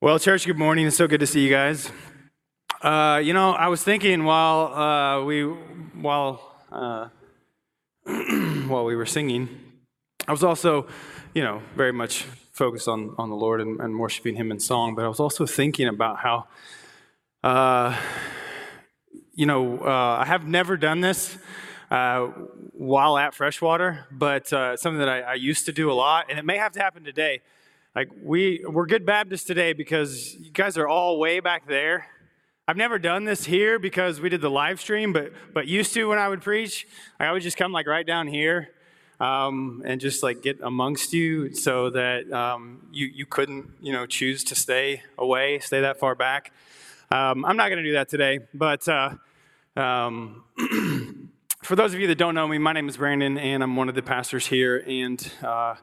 Well, church, good morning. It's so good to see you guys. Uh, you know, I was thinking while uh, we while uh, while we were singing, I was also, you know, very much focused on on the Lord and, and worshiping Him in song. But I was also thinking about how, uh, you know, uh, I have never done this. Uh, while at freshwater, but something that I, I used to do a lot, and it may have to happen today like we we're good Baptists today because you guys are all way back there. I've never done this here because we did the live stream, but but used to when I would preach, I would just come like right down here um, and just like get amongst you so that um, you you couldn't you know choose to stay away, stay that far back. Um, I'm not going to do that today, but. Uh, um, for those of you that don't know me, my name is Brandon, and I'm one of the pastors here. And uh,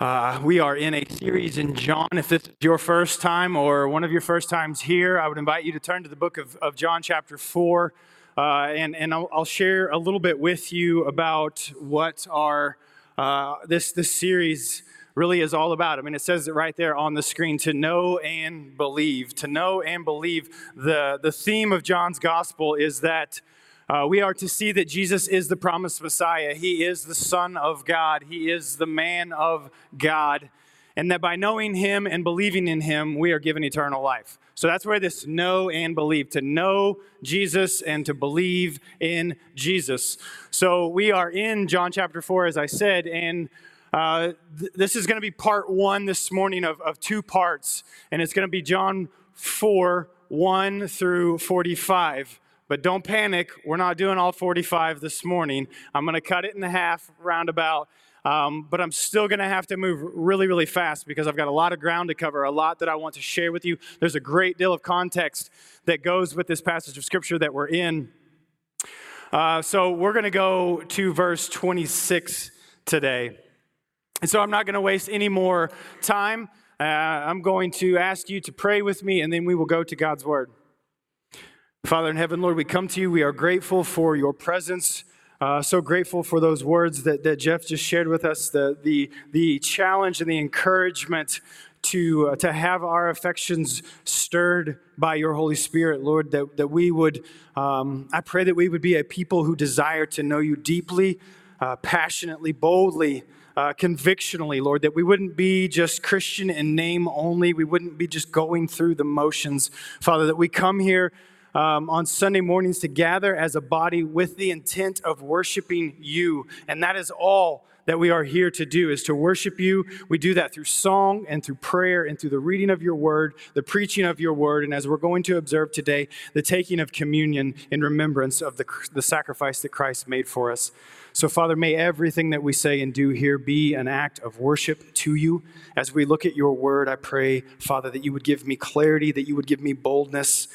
uh, we are in a series in John. If this is your first time or one of your first times here, I would invite you to turn to the book of, of John, chapter 4. Uh, and and I'll, I'll, share a little bit with you about what our uh, this, this series really is all about. I mean, it says it right there on the screen to know and believe. To know and believe. The, the theme of John's gospel is that uh, we are to see that Jesus is the promised Messiah. He is the Son of God. He is the man of God. And that by knowing Him and believing in Him, we are given eternal life. So that's where this know and believe, to know Jesus and to believe in Jesus. So we are in John chapter 4, as I said, and uh, th- this is going to be part one this morning of, of two parts. And it's going to be John 4, 1 through 45. But don't panic. We're not doing all 45 this morning. I'm going to cut it in half roundabout. Um, but I'm still going to have to move really, really fast because I've got a lot of ground to cover, a lot that I want to share with you. There's a great deal of context that goes with this passage of scripture that we're in. Uh, so we're going to go to verse 26 today. And so I'm not going to waste any more time. Uh, I'm going to ask you to pray with me, and then we will go to God's word. Father in heaven, Lord, we come to you. We are grateful for your presence. Uh, so grateful for those words that, that Jeff just shared with us, the, the, the challenge and the encouragement to, uh, to have our affections stirred by your Holy Spirit, Lord, that, that we would, um, I pray that we would be a people who desire to know you deeply, uh, passionately, boldly, uh, convictionally, Lord, that we wouldn't be just Christian in name only. We wouldn't be just going through the motions. Father, that we come here um, on Sunday mornings to gather as a body with the intent of worshiping you. And that is all that we are here to do is to worship you. We do that through song and through prayer and through the reading of your word, the preaching of your word, and as we're going to observe today, the taking of communion in remembrance of the, the sacrifice that Christ made for us. So, Father, may everything that we say and do here be an act of worship to you. As we look at your word, I pray, Father, that you would give me clarity, that you would give me boldness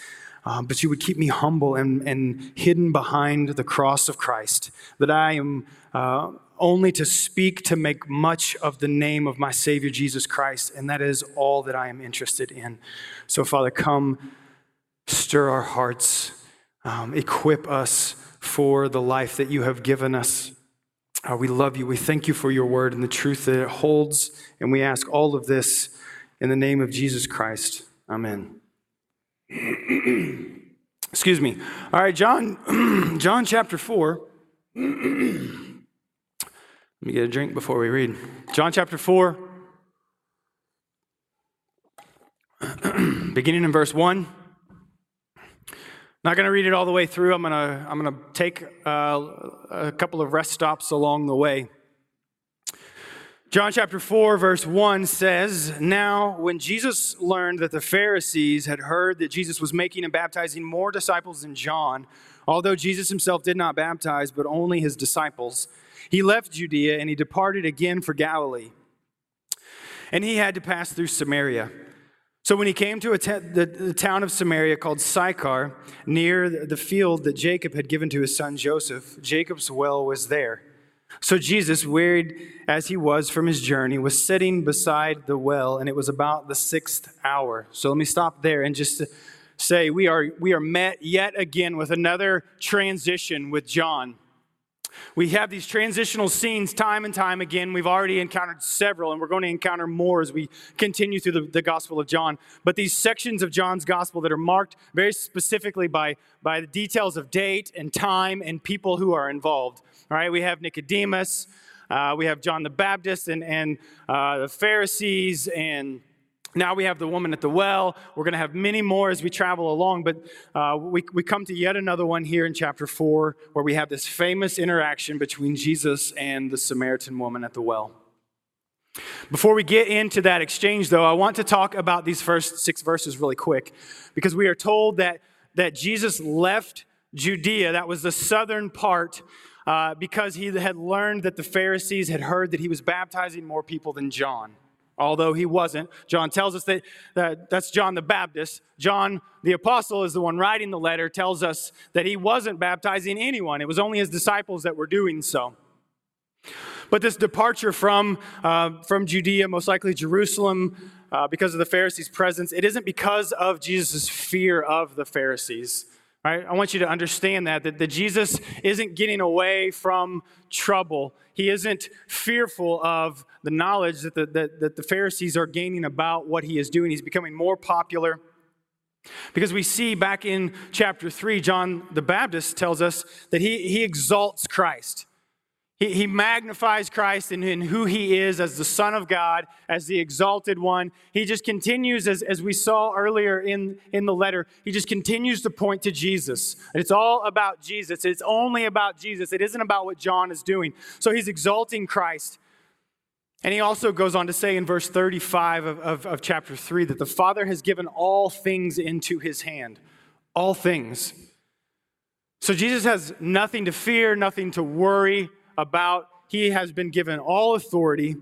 um, but you would keep me humble and, and hidden behind the cross of Christ, that I am uh, only to speak to make much of the name of my Savior Jesus Christ, and that is all that I am interested in. So, Father, come, stir our hearts, um, equip us for the life that you have given us. Uh, we love you. We thank you for your word and the truth that it holds, and we ask all of this in the name of Jesus Christ. Amen. Excuse me. All right, John, John chapter 4. Let me get a drink before we read. John chapter 4, beginning in verse 1. Not going to read it all the way through. I'm going to I'm going to take uh, a couple of rest stops along the way. John chapter 4, verse 1 says, Now, when Jesus learned that the Pharisees had heard that Jesus was making and baptizing more disciples than John, although Jesus himself did not baptize, but only his disciples, he left Judea and he departed again for Galilee. And he had to pass through Samaria. So when he came to the, the town of Samaria called Sychar, near the field that Jacob had given to his son Joseph, Jacob's well was there. So Jesus, wearied as he was from his journey, was sitting beside the well, and it was about the sixth hour. So let me stop there and just say we are we are met yet again with another transition with John. We have these transitional scenes time and time again. We've already encountered several, and we're going to encounter more as we continue through the, the, Gospel of John. But these sections of John's Gospel that are marked very specifically by, by the details of date and time and people who are involved. All right, we have Nicodemus, uh, we have John the Baptist, and, and uh, the Pharisees, and now we have the woman at the well. We're going to have many more as we travel along, but uh, we, we come to yet another one here in chapter 4 where we have this famous interaction between Jesus and the Samaritan woman at the well. Before we get into that exchange, though, I want to talk about these first six verses really quick because we are told that, that Jesus left Judea, that was the southern part, uh, because he had learned that the Pharisees had heard that he was baptizing more people than John although he wasn't. John tells us that, that that's John the Baptist. John the apostle is the one writing the letter, tells us that he wasn't baptizing anyone, it was only his disciples that were doing so. But this departure from, uh, from Judea, most likely Jerusalem, uh, because of the Pharisees' presence, it isn't because of Jesus' fear of the Pharisees. Right? I want you to understand that, that, that Jesus isn't getting away from trouble. He isn't fearful of the knowledge that the, that, that the Pharisees are gaining about what he is doing. He's becoming more popular. Because we see back in chapter 3, John the Baptist tells us that he, he exalts Christ. He, he magnifies Christ in who he is as the Son of God, as the exalted one. He just continues, as, as we saw earlier in, in the letter, he just continues to point to Jesus. It's all about Jesus. It's only about Jesus. It isn't about what John is doing. So he's exalting Christ. And he also goes on to say in verse 35 of, of, of chapter 3 that the Father has given all things into his hand. All things. So Jesus has nothing to fear, nothing to worry about he has been given all authority.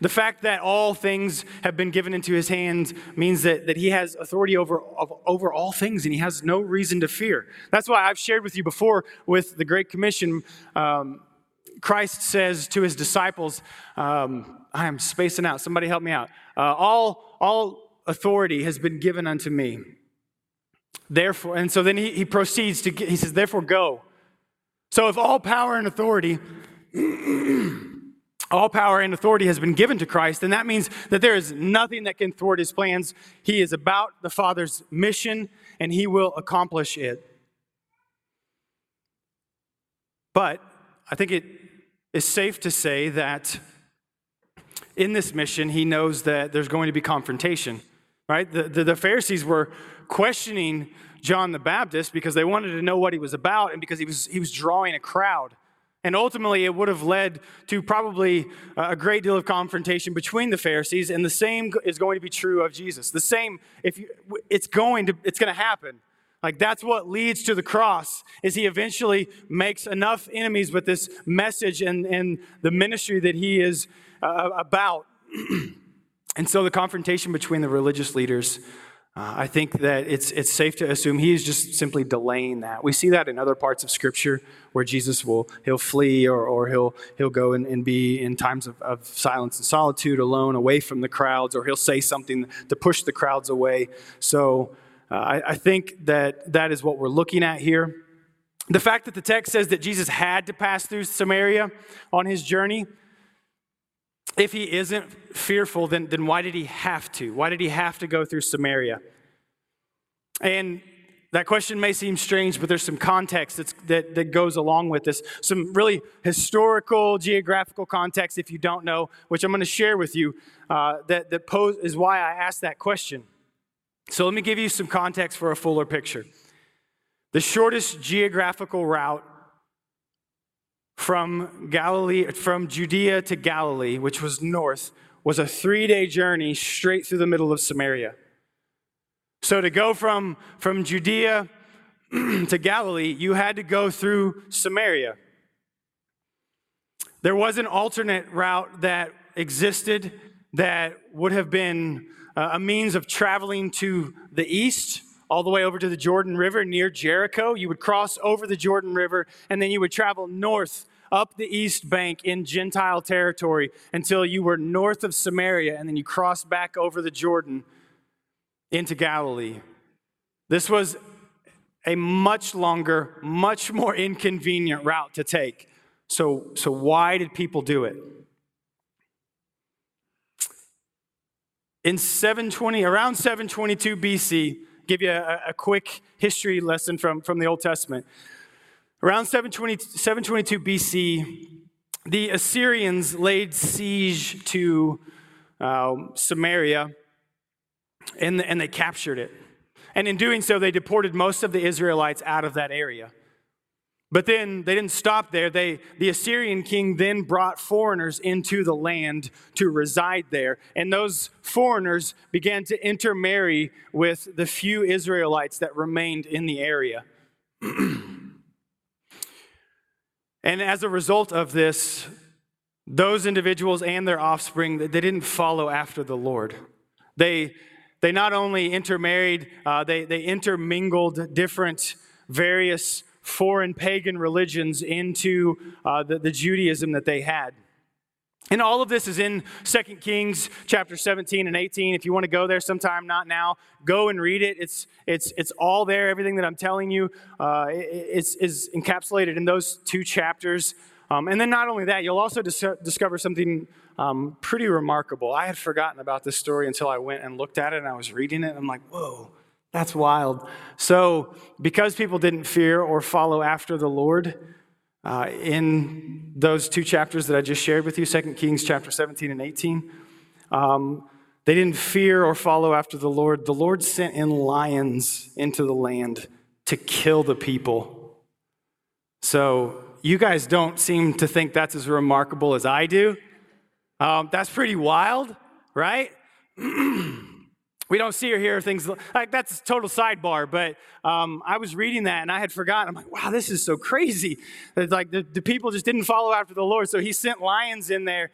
The fact that all things have been given into his hands means that, that he has authority over, over all things and he has no reason to fear. That's why I've shared with you before with the Great Commission. Um, Christ says to his disciples, um, I am spacing out. Somebody help me out. Uh, all, all authority has been given unto me. Therefore, and so then he, he proceeds to, he says, therefore go so, if all power and authority, all power and authority has been given to Christ, then that means that there is nothing that can thwart his plans. He is about the Father's mission and he will accomplish it. But I think it is safe to say that in this mission, he knows that there's going to be confrontation, right? The, the, the Pharisees were questioning John the Baptist because they wanted to know what he was about and because he was, he was drawing a crowd. And ultimately, it would have led to probably a great deal of confrontation between the Pharisees, and the same is going to be true of Jesus. The same, if you, it's going to, it's going to happen. Like that's what leads to the cross, is he eventually makes enough enemies with this message and, and the ministry that he is uh, about. and so the confrontation between the religious leaders uh, I think that it's, it's safe to assume he is just simply delaying that. We see that in other parts of Scripture where Jesus will he'll flee or, or he'll, he'll go and, and be in times of, of silence and solitude, alone, away from the crowds, or he'll say something to push the crowds away. So uh, I, I think that that is what we're looking at here. The fact that the text says that Jesus had to pass through Samaria on his journey if he isn't fearful, then, then why did he have to? Why did he have to go through Samaria? And that question may seem strange, but there's some context that, that goes along with this. Some really historical, geographical context, if you don't know, which I'm going to share with you, uh, that, that pose, is why I asked that question. So let me give you some context for a fuller picture. The shortest geographical route from Galilee, from Judea to Galilee, which was north, was a three day journey straight through the middle of Samaria. So to go from, from Judea to Galilee, you had to go through Samaria. There was an alternate route that existed that would have been uh, a means of traveling to the east all the way over to the Jordan River near Jericho. You would cross over the Jordan River, and then you would travel north up the east bank in Gentile territory until you were north of Samaria, and then you crossed back over the Jordan into Galilee. This was a much longer, much more inconvenient route to take. So, so why did people do it? In 720, around 722 BC, give you a, a quick history lesson from, from the Old Testament. Around 720, 722 BC, the Assyrians laid siege to uh, Samaria and, and they captured it. And in doing so, they deported most of the Israelites out of that area. But then they didn't stop there. They, the Assyrian king then brought foreigners into the land to reside there. And those foreigners began to intermarry with the few Israelites that remained in the area. and as a result of this, those individuals and their offspring, they didn't follow after the Lord. They, they not only intermarried, uh, they, they intermingled different various foreign pagan religions into uh, the, the Judaism that they had. And all of this is in 2 Kings chapter 17 and 18. If you want to go there sometime, not now, go and read it. It's, it's, it's all there. Everything that I'm telling you uh, is, is encapsulated in those two chapters. Um, and then not only that, you'll also dis- discover something um, pretty remarkable. I had forgotten about this story until I went and looked at it and I was reading it. And I'm like, whoa, that's wild. So, because people didn't fear or follow after the Lord, uh, in those two chapters that I just shared with you, 2 Kings chapter 17 and 18, um, they didn't fear or follow after the Lord. The Lord sent in lions into the land to kill the people. So, you guys don't seem to think that's as remarkable as I do. Um, that's pretty wild, right? we don't see or hear things like that's a total sidebar but um, i was reading that and i had forgotten. I'm like wow this is so crazy. It's like the, the people just didn't follow after the lord so he sent lions in there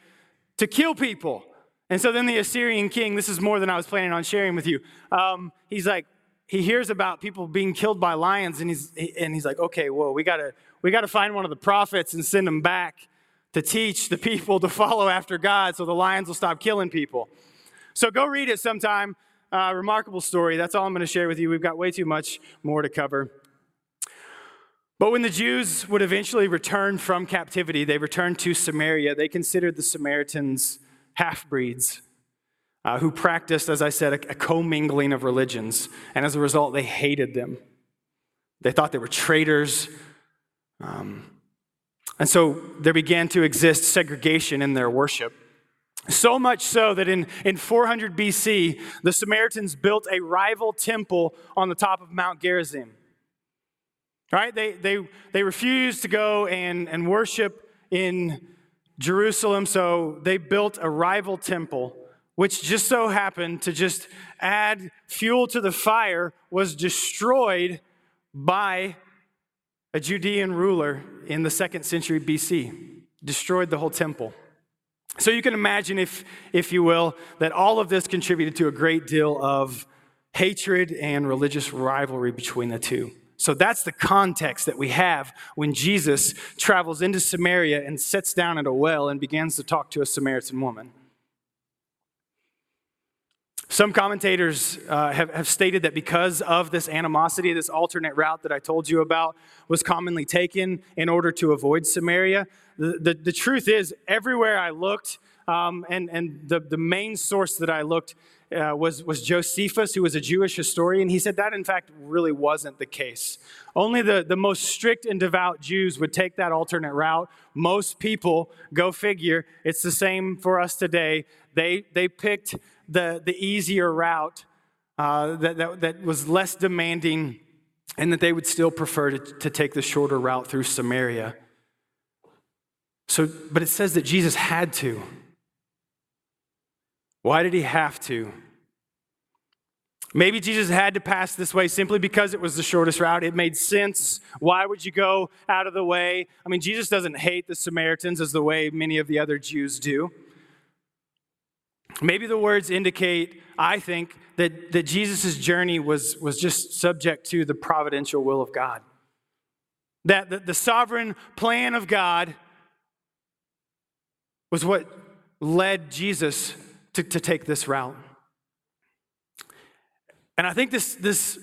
to kill people. And so then the assyrian king this is more than i was planning on sharing with you um, he's like he hears about people being killed by lions and he's and he's like okay whoa we gotta we gotta find one of the prophets and send him back to teach the people to follow after god so the lions will stop killing people. So go read it sometime uh, remarkable story. That's all I'm going to share with you. We've got way too much more to cover. But when the Jews would eventually return from captivity, they returned to Samaria. They considered the Samaritans half breeds uh, who practiced, as I said, a, a commingling of religions. And as a result, they hated them. They thought they were traitors. Um, and so there began to exist segregation in their worship. So much so that in, in 400 BC, the Samaritans built a rival temple on the top of Mount Gerizim. Right? They, they, they refused to go and, and worship in Jerusalem, so they built a rival temple, which just so happened to just add fuel to the fire, was destroyed by a Judean ruler in the second century BC. Destroyed the whole temple. So you can imagine, if, if you will, that all of this contributed to a great deal of hatred and religious rivalry between the two. So that's the context that we have when Jesus travels into Samaria and sits down at a well and begins to talk to a Samaritan woman. Some commentators uh, have, have stated that because of this animosity, this alternate route that I told you about was commonly taken in order to avoid Samaria, the, the, the truth is, everywhere I looked, um, and, and the, the main source that I looked uh, was, was Josephus, who was a Jewish historian. He said that, in fact, really wasn't the case. Only the, the most strict and devout Jews would take that alternate route. Most people, go figure, it's the same for us today. They, they picked the, the easier route uh, that, that, that was less demanding and that they would still prefer to, to take the shorter route through Samaria. So, but it says that Jesus had to. Why did he have to? Maybe Jesus had to pass this way simply because it was the shortest route. It made sense. Why would you go out of the way? I mean, Jesus doesn't hate the Samaritans as the way many of the other Jews do. Maybe the words indicate, I think, that, that Jesus' journey was, was just subject to the providential will of God. That the, the sovereign plan of God was what led Jesus to, to take this route. And I think this, this,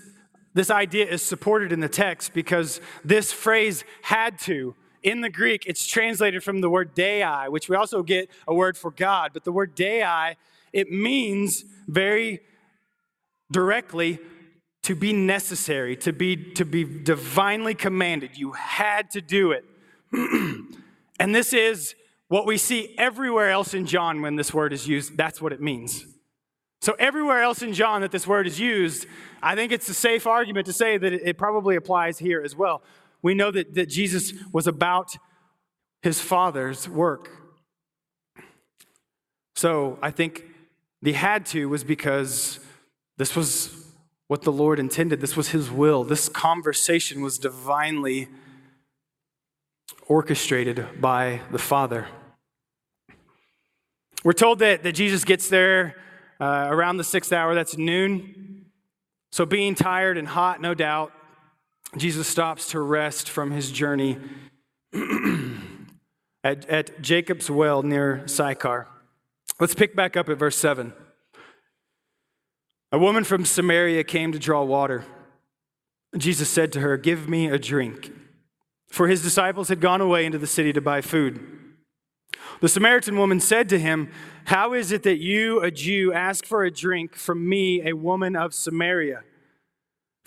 this idea is supported in the text because this phrase had to. In the Greek, it's translated from the word dei, which we also get a word for God. But the word dei, it means very directly to be necessary, to be, to be divinely commanded. You had to do it. and this is what we see everywhere else in John when this word is used. That's what it means. So, everywhere else in John that this word is used, I think it's a safe argument to say that it probably applies here as well. We know that, that Jesus was about his Father's work. So, I think the had to was because this was what the Lord intended, this was his will. This conversation was divinely orchestrated by the Father. We're told that, that Jesus gets there uh, around the sixth hour, that's noon. So, being tired and hot, no doubt, Jesus stops to rest from his journey at, at Jacob's well near Sychar. Let's pick back up at verse 7. A woman from Samaria came to draw water. Jesus said to her, Give me a drink. For his disciples had gone away into the city to buy food. The Samaritan woman said to him, How is it that you, a Jew, ask for a drink from me, a woman of Samaria?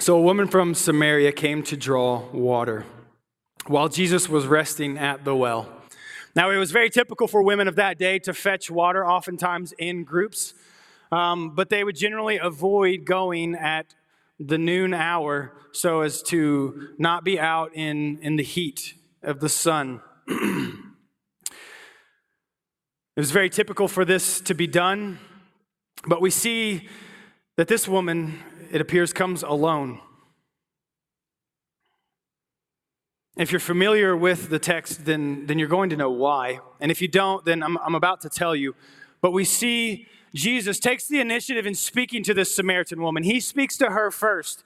so, a woman from Samaria came to draw water while Jesus was resting at the well. Now, it was very typical for women of that day to fetch water, oftentimes in groups, um, but they would generally avoid going at the noon hour so as to not be out in, in the heat of the sun. it was very typical for this to be done, but we see that this woman, it appears, comes alone. If you're familiar with the text, then, then you're going to know why. And if you don't, then I'm, I'm about to tell you. But we see Jesus takes the initiative in speaking to this Samaritan woman. He speaks to her first.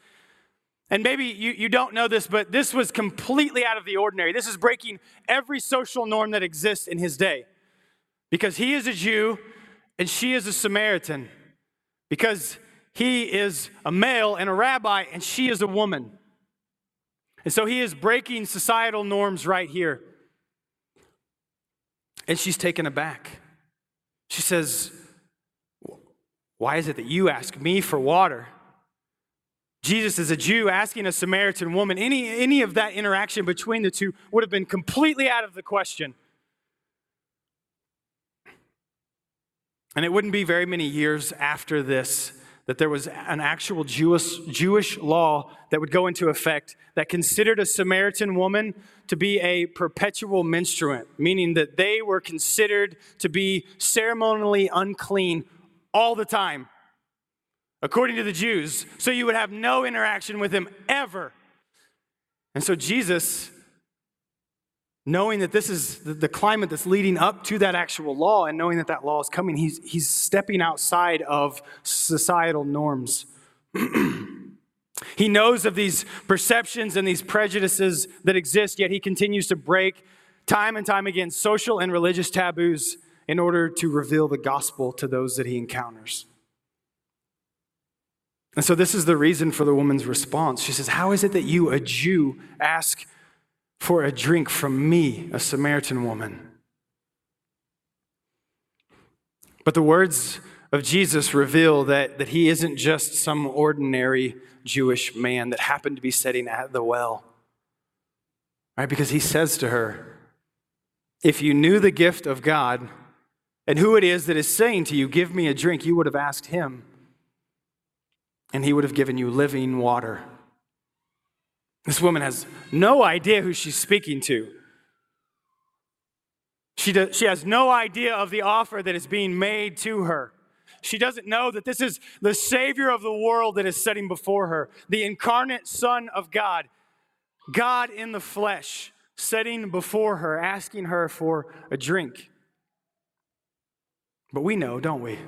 And maybe you, you don't know this, but this was completely out of the ordinary. This is breaking every social norm that exists in his day. Because he is a Jew and she is a Samaritan. Because he is a male and a rabbi and she is a woman. And so he is breaking societal norms right here. And she's taken aback. She says, why is it that you ask me for water? Jesus is a Jew asking a Samaritan woman. Any, any of that interaction between the two would have been completely out of the question. And it wouldn't be very many years after this that there was an actual Jewish, Jewish law that would go into effect that considered a Samaritan woman to be a perpetual menstruant, meaning that they were considered to be ceremonially unclean all the time, according to the Jews, so you would have no interaction with them ever. And so Jesus, knowing that this is the climate that's leading up to that actual law and knowing that that law is coming, he's, he's stepping outside of societal norms. he knows of these perceptions and these prejudices that exist, yet he continues to break time and time again social and religious taboos in order to reveal the gospel to those that he encounters. And so, this is the reason for the woman's response. She says, How is it that you, a Jew, ask for a drink from me, a Samaritan woman? But the words of Jesus reveal that, that he isn't just some ordinary Jewish man that happened to be sitting at the well. Right? Because he says to her, If you knew the gift of God and who it is that is saying to you, Give me a drink, you would have asked him, and he would have given you living water. This woman has no idea who she's speaking to. She, does, she has no idea of the offer that is being made to her. She doesn't know that this is the Savior of the world that is sitting before her, the incarnate Son of God, God in the flesh, sitting before her, asking her for a drink. But we know, don't we?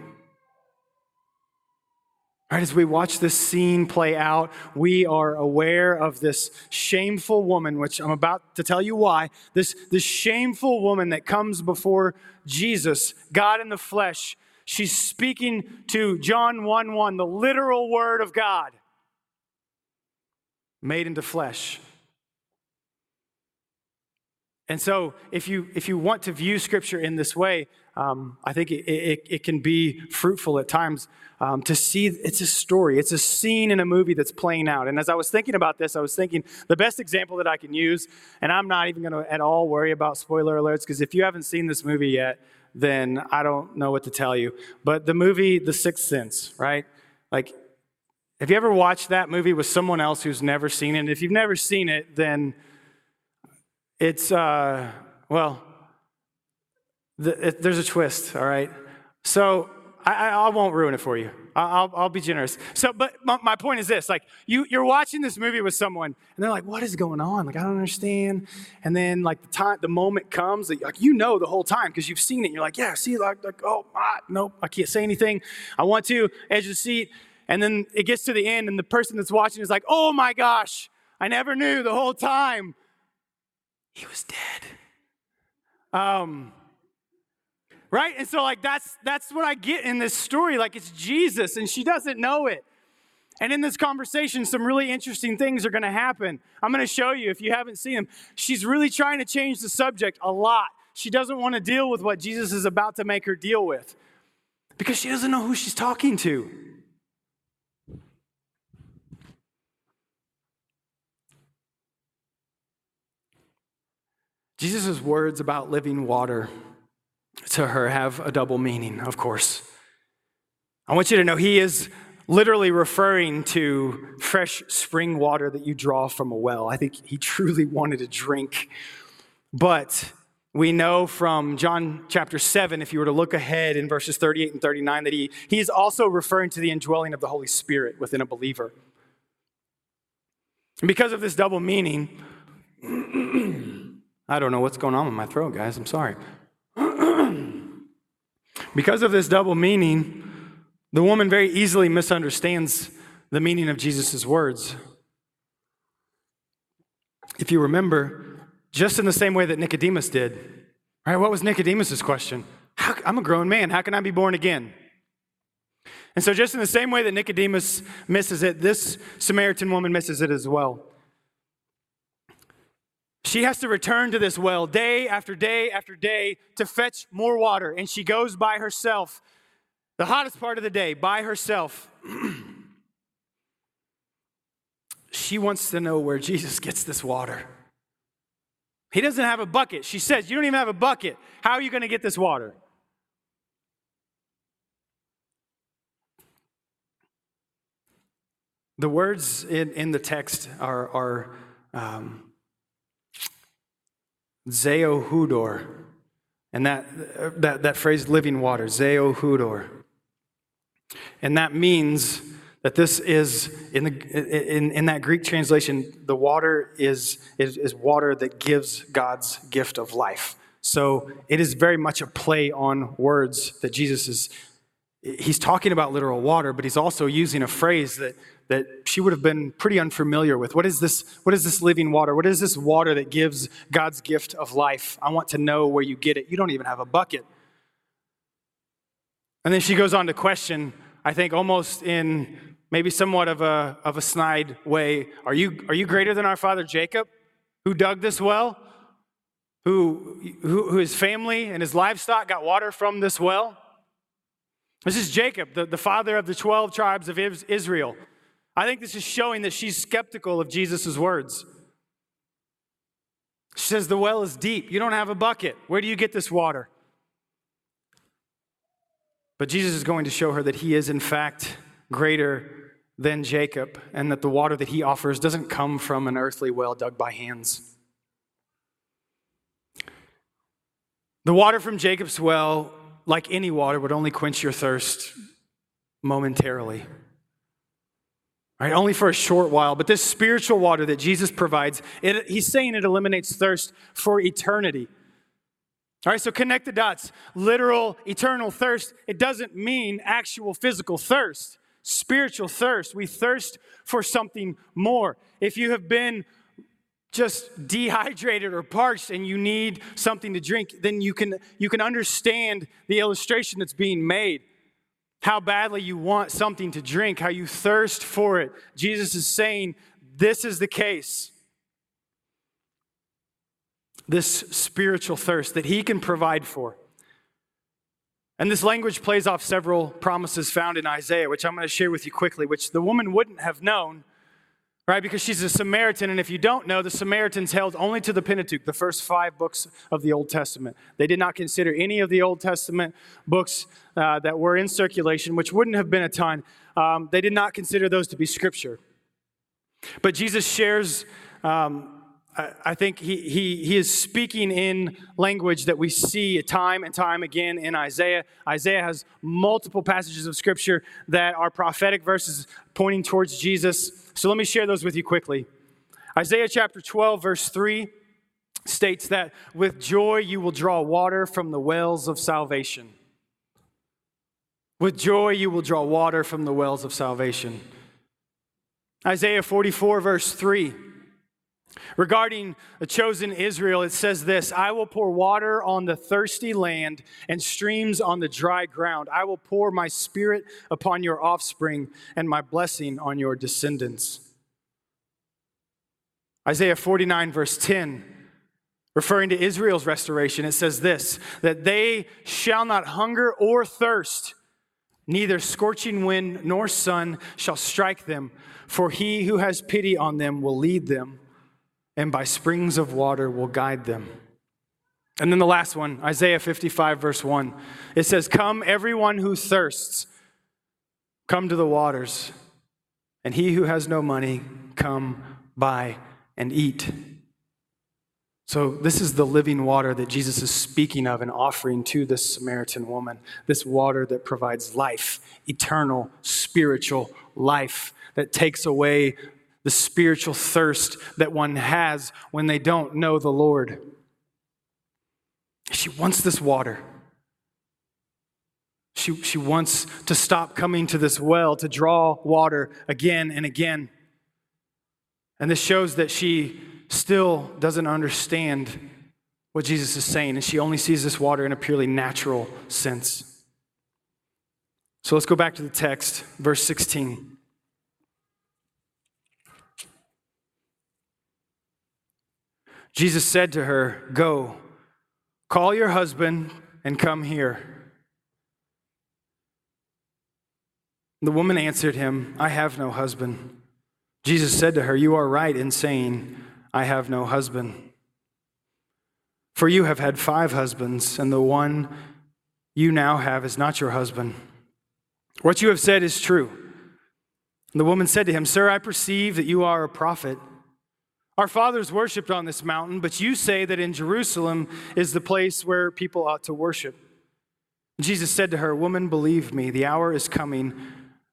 Right, as we watch this scene play out, we are aware of this shameful woman, which I'm about to tell you why. This, this shameful woman that comes before Jesus, God in the flesh, She's speaking to John 1 1, the literal word of God made into flesh. And so, if you, if you want to view Scripture in this way, um, I think it, it, it, can be fruitful at times um, to see it's a story, it's a scene in a movie that's playing out. And as I was thinking about this, I was thinking the best example that I can use, and I'm not even going to at all worry about spoiler alerts, because if you haven't seen this movie yet, then I don't know what to tell you. But the movie, The Sixth Sense, right? Like, have you ever watched that movie with someone else who's never seen it? And if you've never seen it, then it's, uh, well, the, it, there's a twist, all right? So I, I, won't ruin it for you. I'll, I'll be generous. So, but my, my point is this: like you, you're watching this movie with someone, and they're like, "What is going on? Like, I don't understand." And then, like the time, the moment comes, that, like you know the whole time because you've seen it. You're like, "Yeah, see, like, like oh, ah, nope, I can't say anything. I want to edge of the seat." And then it gets to the end, and the person that's watching is like, "Oh my gosh, I never knew the whole time. He was dead." Um, right? And so like that's that's what i get in this story. Like it's jesus and she doesn't know it. And in this conversation some really interesting things are going to happen. I'm going to show you if you haven't seen them she's really trying to change the subject a lot. She doesn't want to deal with what jesus is about to make her deal with because she doesn't know who she's talking to. Jesus' words about living water to her have a double meaning, of course. I want you to know he is literally referring to fresh spring water that you draw from a well. I think he truly wanted to drink. But we know from John chapter 7, if you were to look ahead in verses 38 and 39, that he, he is also referring to the indwelling of the Holy Spirit within a believer. And because of this double meaning, I don't know what's going on with my throat, guys. I'm sorry. Because of this double meaning, the woman very easily misunderstands the meaning of Jesus' words. If you remember, just in the same way that Nicodemus did, right? What was Nicodemus' question? How, I'm a grown man. How can I be born again? And so, just in the same way that Nicodemus misses it, this Samaritan woman misses it as well. She has to return to this well day after day after day to fetch more water, and she goes by herself, the hottest part of the day, by herself. she wants to know where Jesus gets this water. He doesn't have a bucket. She says, You don't even have a bucket. How are you going to get this water? The words in, in the text are, are um, Zeohudor. And that, that, that phrase, living water, zeo Zeohudor. And that means that this is, in, the, in, in that Greek translation, the water is, is, is water that gives God's gift of life. So it is very much a play on words that Jesus is, he's talking about literal water, but he's also using a phrase that that she would have been pretty unfamiliar with. What is this? What is this living water? What is this water that gives God's gift of life? I want to know where you get it. You don't even have a bucket. And then she goes on to question, I think almost in maybe somewhat of a, of a snide way, are you, are you greater than our father Jacob, who dug this well? Who, who, who his family and his livestock got water from this well? This is Jacob, the, the father of the 12 tribes of Israel. I think this is showing that she's skeptical of Jesus' words. She says, The well is deep. You don't have a bucket. Where do you get this water? But Jesus is going to show her that he is, in fact, greater than Jacob, and that the water that he offers doesn't come from an earthly well dug by hands. The water from Jacob's well, like any water, would only quench your thirst momentarily. Right, only for a short while. But this spiritual water that Jesus provides, it, he's saying it eliminates thirst for eternity. All right, so connect the dots. Literal, eternal thirst, it doesn't mean actual physical thirst. Spiritual thirst. We thirst for something more. If you have been just dehydrated or parched and you need something to drink, then you can, you can understand the illustration that's being made. How badly you want something to drink, how you thirst for it. Jesus is saying, This is the case this spiritual thirst that he can provide for. And this language plays off several promises found in Isaiah, which I'm going to share with you quickly, which the woman wouldn't have known, right? Because she's a Samaritan. And if you don't know, the Samaritans held only to the Pentateuch, the first five books of the Old Testament. They did not consider any of the Old Testament books uh, that were in circulation, which wouldn't have been a ton. Um, they did not consider those to be scripture. But Jesus shares. Um, I think he, he, he is speaking in language that we see time and time again in Isaiah. Isaiah has multiple passages of scripture that are prophetic verses pointing towards Jesus. So let me share those with you quickly. Isaiah chapter 12, verse 3 states that with joy you will draw water from the wells of salvation. With joy you will draw water from the wells of salvation. Isaiah 44, verse 3 Regarding the chosen Israel, it says this I will pour water on the thirsty land and streams on the dry ground. I will pour my spirit upon your offspring and my blessing on your descendants. Isaiah 49, verse 10, referring to Israel's restoration, it says this that they shall not hunger or thirst, neither scorching wind nor sun shall strike them, for he who has pity on them will lead them and by springs of water will guide them. And then the last one, Isaiah 55, verse 1. It says, Come, everyone who thirsts, come to the waters, and he who has no money, come buy and eat. So, this is the living water that Jesus is speaking of and offering to this Samaritan woman. This water that provides life, eternal, spiritual life, that takes away the spiritual thirst that one has when they don't know the Lord. She wants this water. She, she wants to stop coming to this well to draw water again and again. And this shows that she still doesn't understand what Jesus is saying, and she only sees this water in a purely natural sense. So let's go back to the text, verse 16. Jesus said to her, Go, call your husband and come here. The woman answered him, I have no husband. Jesus said to her, You are right in saying, I have no husband. For you have had five husbands, and the one you now have is not your husband. What you have said is true. The woman said to him, Sir, I perceive that you are a prophet. Our fathers worshiped on this mountain, but you say that in Jerusalem is the place where people ought to worship. Jesus said to her, Woman, believe me, the hour is coming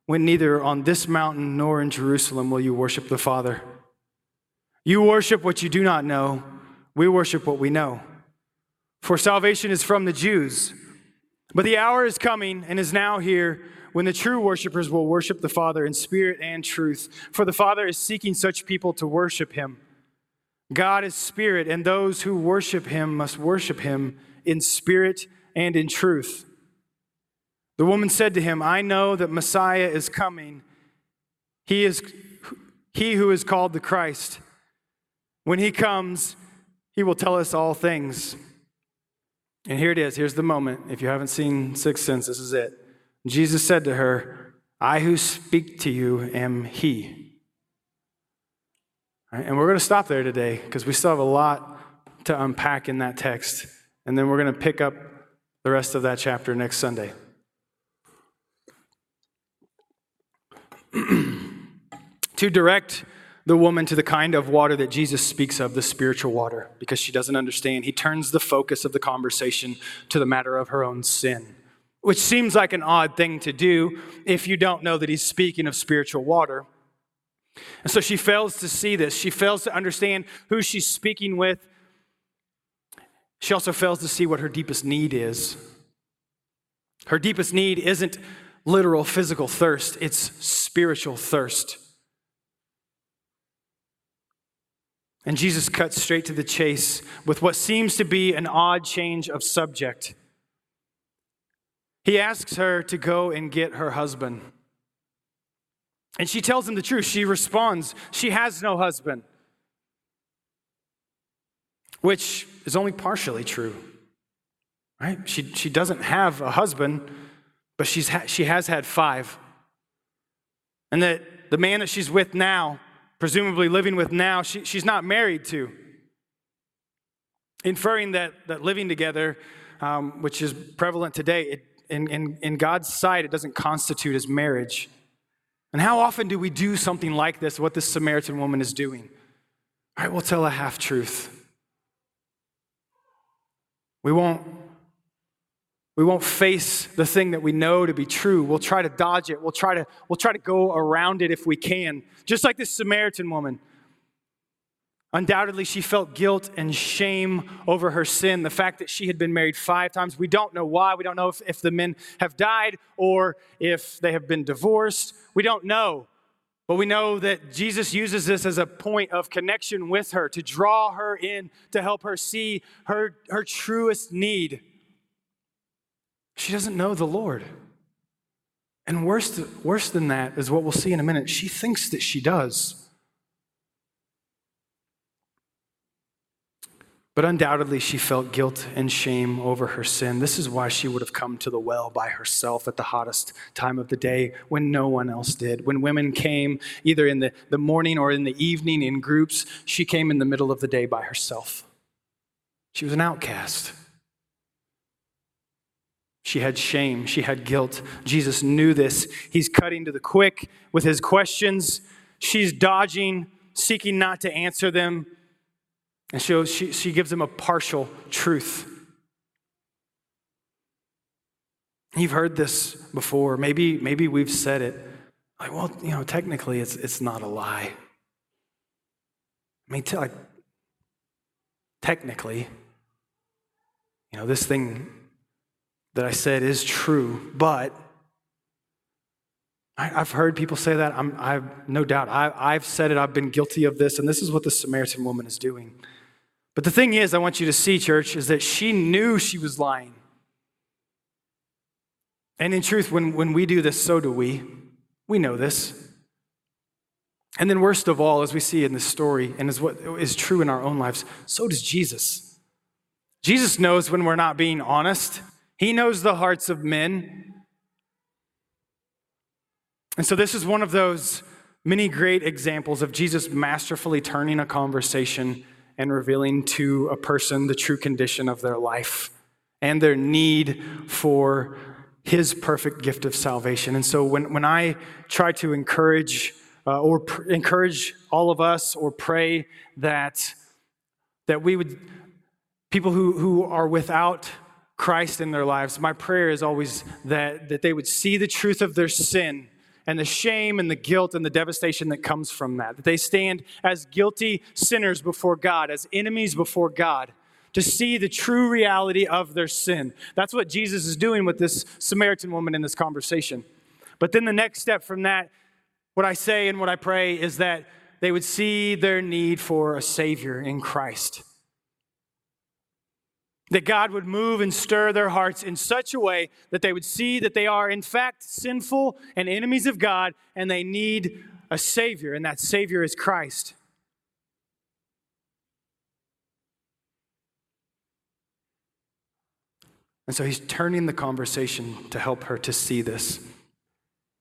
when neither on this mountain nor in Jerusalem will you worship the Father. You worship what you do not know, we worship what we know. For salvation is from the Jews. But the hour is coming and is now here when the true worshipers will worship the Father in spirit and truth. For the Father is seeking such people to worship him. God is spirit, and those who worship him must worship him in spirit and in truth. The woman said to him, I know that Messiah is coming. He is he who is called the Christ. When he comes, he will tell us all things. And here it is. Here's the moment. If you haven't seen Sixth Sense, this is it. Jesus said to her, I who speak to you am He. Right, and we're going to stop there today because we still have a lot to unpack in that text. And then we're going to pick up the rest of that chapter next Sunday. to direct the woman to the kind of water that Jesus speaks of, the spiritual water, because she doesn't understand. He turns the focus of the conversation to the matter of her own sin, which seems like an odd thing to do if you don't know that he's speaking of spiritual water. And so she fails to see this. She fails to understand who she's speaking with. She also fails to see what her deepest need is. Her deepest need isn't literal physical thirst, it's spiritual thirst. And Jesus cuts straight to the chase with what seems to be an odd change of subject. He asks her to go and get her husband. And she tells him the truth. She responds, She has no husband, which is only partially true. Right? She, she doesn't have a husband, but she's ha- she has had five. And that the man that she's with now presumably living with now, she, she's not married to. Inferring that, that living together, um, which is prevalent today, it, in, in, in God's sight, it doesn't constitute as marriage. And how often do we do something like this, what this Samaritan woman is doing? All right, we'll tell a half truth. We won't we won't face the thing that we know to be true. We'll try to dodge it. We'll try to, we'll try to go around it if we can. Just like this Samaritan woman. Undoubtedly, she felt guilt and shame over her sin, the fact that she had been married five times. We don't know why. We don't know if, if the men have died or if they have been divorced. We don't know. But we know that Jesus uses this as a point of connection with her to draw her in, to help her see her, her truest need. She doesn't know the Lord. And worse, worse than that is what we'll see in a minute. She thinks that she does. But undoubtedly, she felt guilt and shame over her sin. This is why she would have come to the well by herself at the hottest time of the day when no one else did. When women came, either in the, the morning or in the evening in groups, she came in the middle of the day by herself. She was an outcast. She had shame. She had guilt. Jesus knew this. He's cutting to the quick with his questions. She's dodging, seeking not to answer them. And so she, she gives him a partial truth. You've heard this before. Maybe, maybe we've said it. Like, well, you know, technically it's, it's not a lie. I mean, t- like, technically, you know, this thing that I said is true, but I, have heard people say that. I'm, I've no doubt. I, I've said it. I've been guilty of this, and this is what the Samaritan woman is doing. But the thing is, I want you to see, church, is that she knew she was lying. And in truth, when, when we do this, so do we. We know this. And then, worst of all, as we see in this story, and is what is true in our own lives, so does Jesus. Jesus knows when we're not being honest. He knows the hearts of men. And so, this is one of those many great examples of Jesus masterfully turning a conversation and revealing to a person the true condition of their life and their need for his perfect gift of salvation. And so, when, when I try to encourage uh, or pr- encourage all of us or pray that, that we would, people who, who are without Christ in their lives, my prayer is always that, that they would see the truth of their sin and the shame and the guilt and the devastation that comes from that. That they stand as guilty sinners before God, as enemies before God, to see the true reality of their sin. That's what Jesus is doing with this Samaritan woman in this conversation. But then the next step from that, what I say and what I pray is that they would see their need for a Savior in Christ. That God would move and stir their hearts in such a way that they would see that they are, in fact, sinful and enemies of God, and they need a Savior, and that Savior is Christ. And so he's turning the conversation to help her to see this.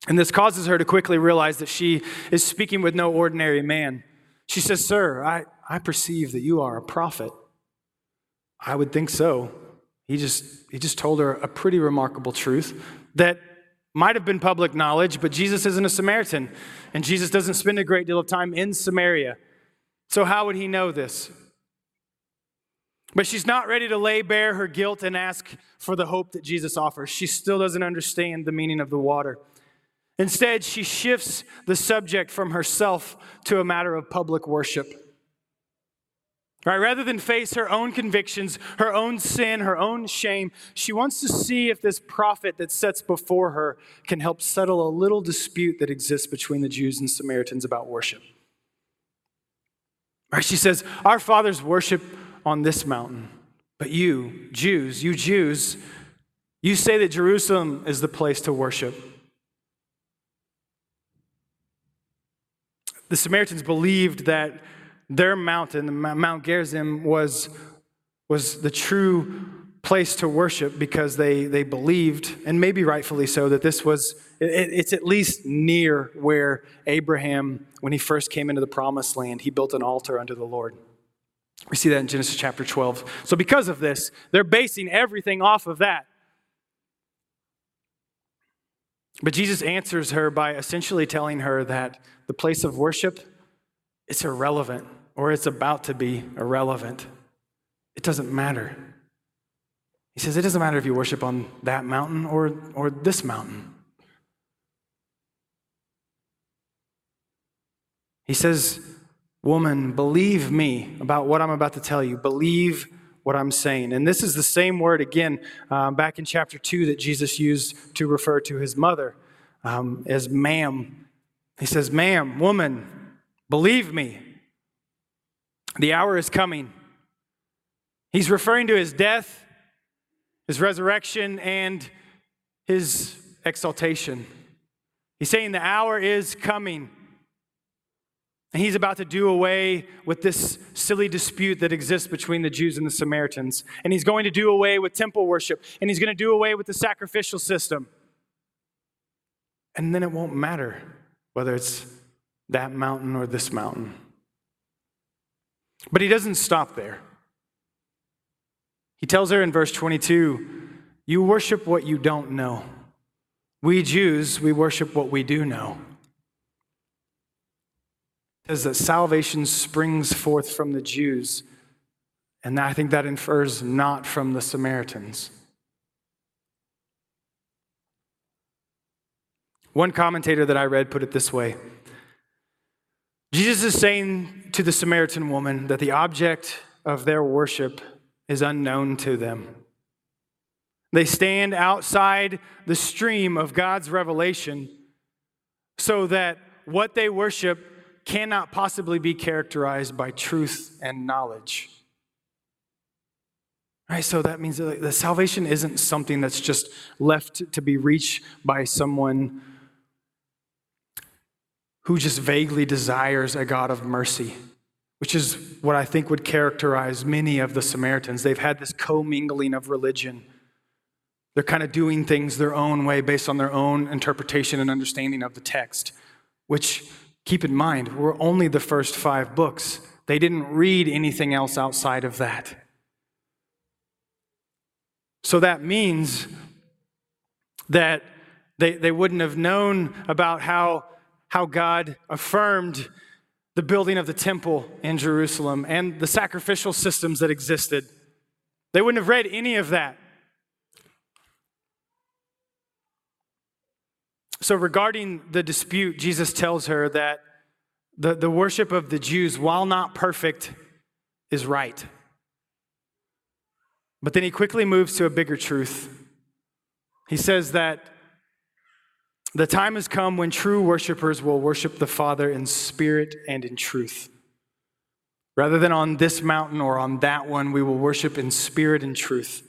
And this causes her to quickly realize that she is speaking with no ordinary man. She says, Sir, I, I perceive that you are a prophet. I would think so. He just, he just told her a pretty remarkable truth that might have been public knowledge, but Jesus isn't a Samaritan, and Jesus doesn't spend a great deal of time in Samaria. So, how would he know this? But she's not ready to lay bare her guilt and ask for the hope that Jesus offers. She still doesn't understand the meaning of the water. Instead, she shifts the subject from herself to a matter of public worship. Right? Rather than face her own convictions, her own sin, her own shame, she wants to see if this prophet that sets before her can help settle a little dispute that exists between the Jews and Samaritans about worship. Right? She says, Our fathers worship on this mountain, but you, Jews, you Jews, you say that Jerusalem is the place to worship. The Samaritans believed that their mountain, Mount Gerizim, was, was the true place to worship because they, they believed, and maybe rightfully so, that this was, it, it's at least near where Abraham, when he first came into the promised land, he built an altar unto the Lord. We see that in Genesis chapter 12. So, because of this, they're basing everything off of that. But Jesus answers her by essentially telling her that the place of worship is irrelevant or it's about to be irrelevant. It doesn't matter. He says it doesn't matter if you worship on that mountain or, or this mountain. He says, Woman, believe me about what I'm about to tell you. Believe what I'm saying. And this is the same word again um, back in chapter 2 that Jesus used to refer to his mother um, as ma'am. He says, Ma'am, woman, believe me, the hour is coming. He's referring to his death, his resurrection, and his exaltation. He's saying the hour is coming. And he's about to do away with this silly dispute that exists between the Jews and the Samaritans. And he's going to do away with temple worship. And he's going to do away with the sacrificial system. And then it won't matter whether it's that mountain or this mountain. But he doesn't stop there. He tells her in verse 22 You worship what you don't know. We Jews, we worship what we do know. It Says that salvation springs forth from the Jews, and I think that infers not from the Samaritans. One commentator that I read put it this way Jesus is saying to the Samaritan woman that the object of their worship is unknown to them. They stand outside the stream of God's revelation so that what they worship cannot possibly be characterized by truth and knowledge. Right, so that means that the salvation isn't something that's just left to be reached by someone who just vaguely desires a God of mercy, which is what I think would characterize many of the Samaritans. They've had this commingling of religion. They're kind of doing things their own way based on their own interpretation and understanding of the text, which, keep in mind, were only the first five books. They didn't read anything else outside of that. So that means that they, they wouldn't have known about how how God affirmed the building of the temple in Jerusalem and the sacrificial systems that existed. They wouldn't have read any of that. So, regarding the dispute, Jesus tells her that the, the worship of the Jews, while not perfect, is right. But then he quickly moves to a bigger truth. He says that the time has come when true worshipers will worship the Father in spirit and in truth. Rather than on this mountain or on that one, we will worship in spirit and truth.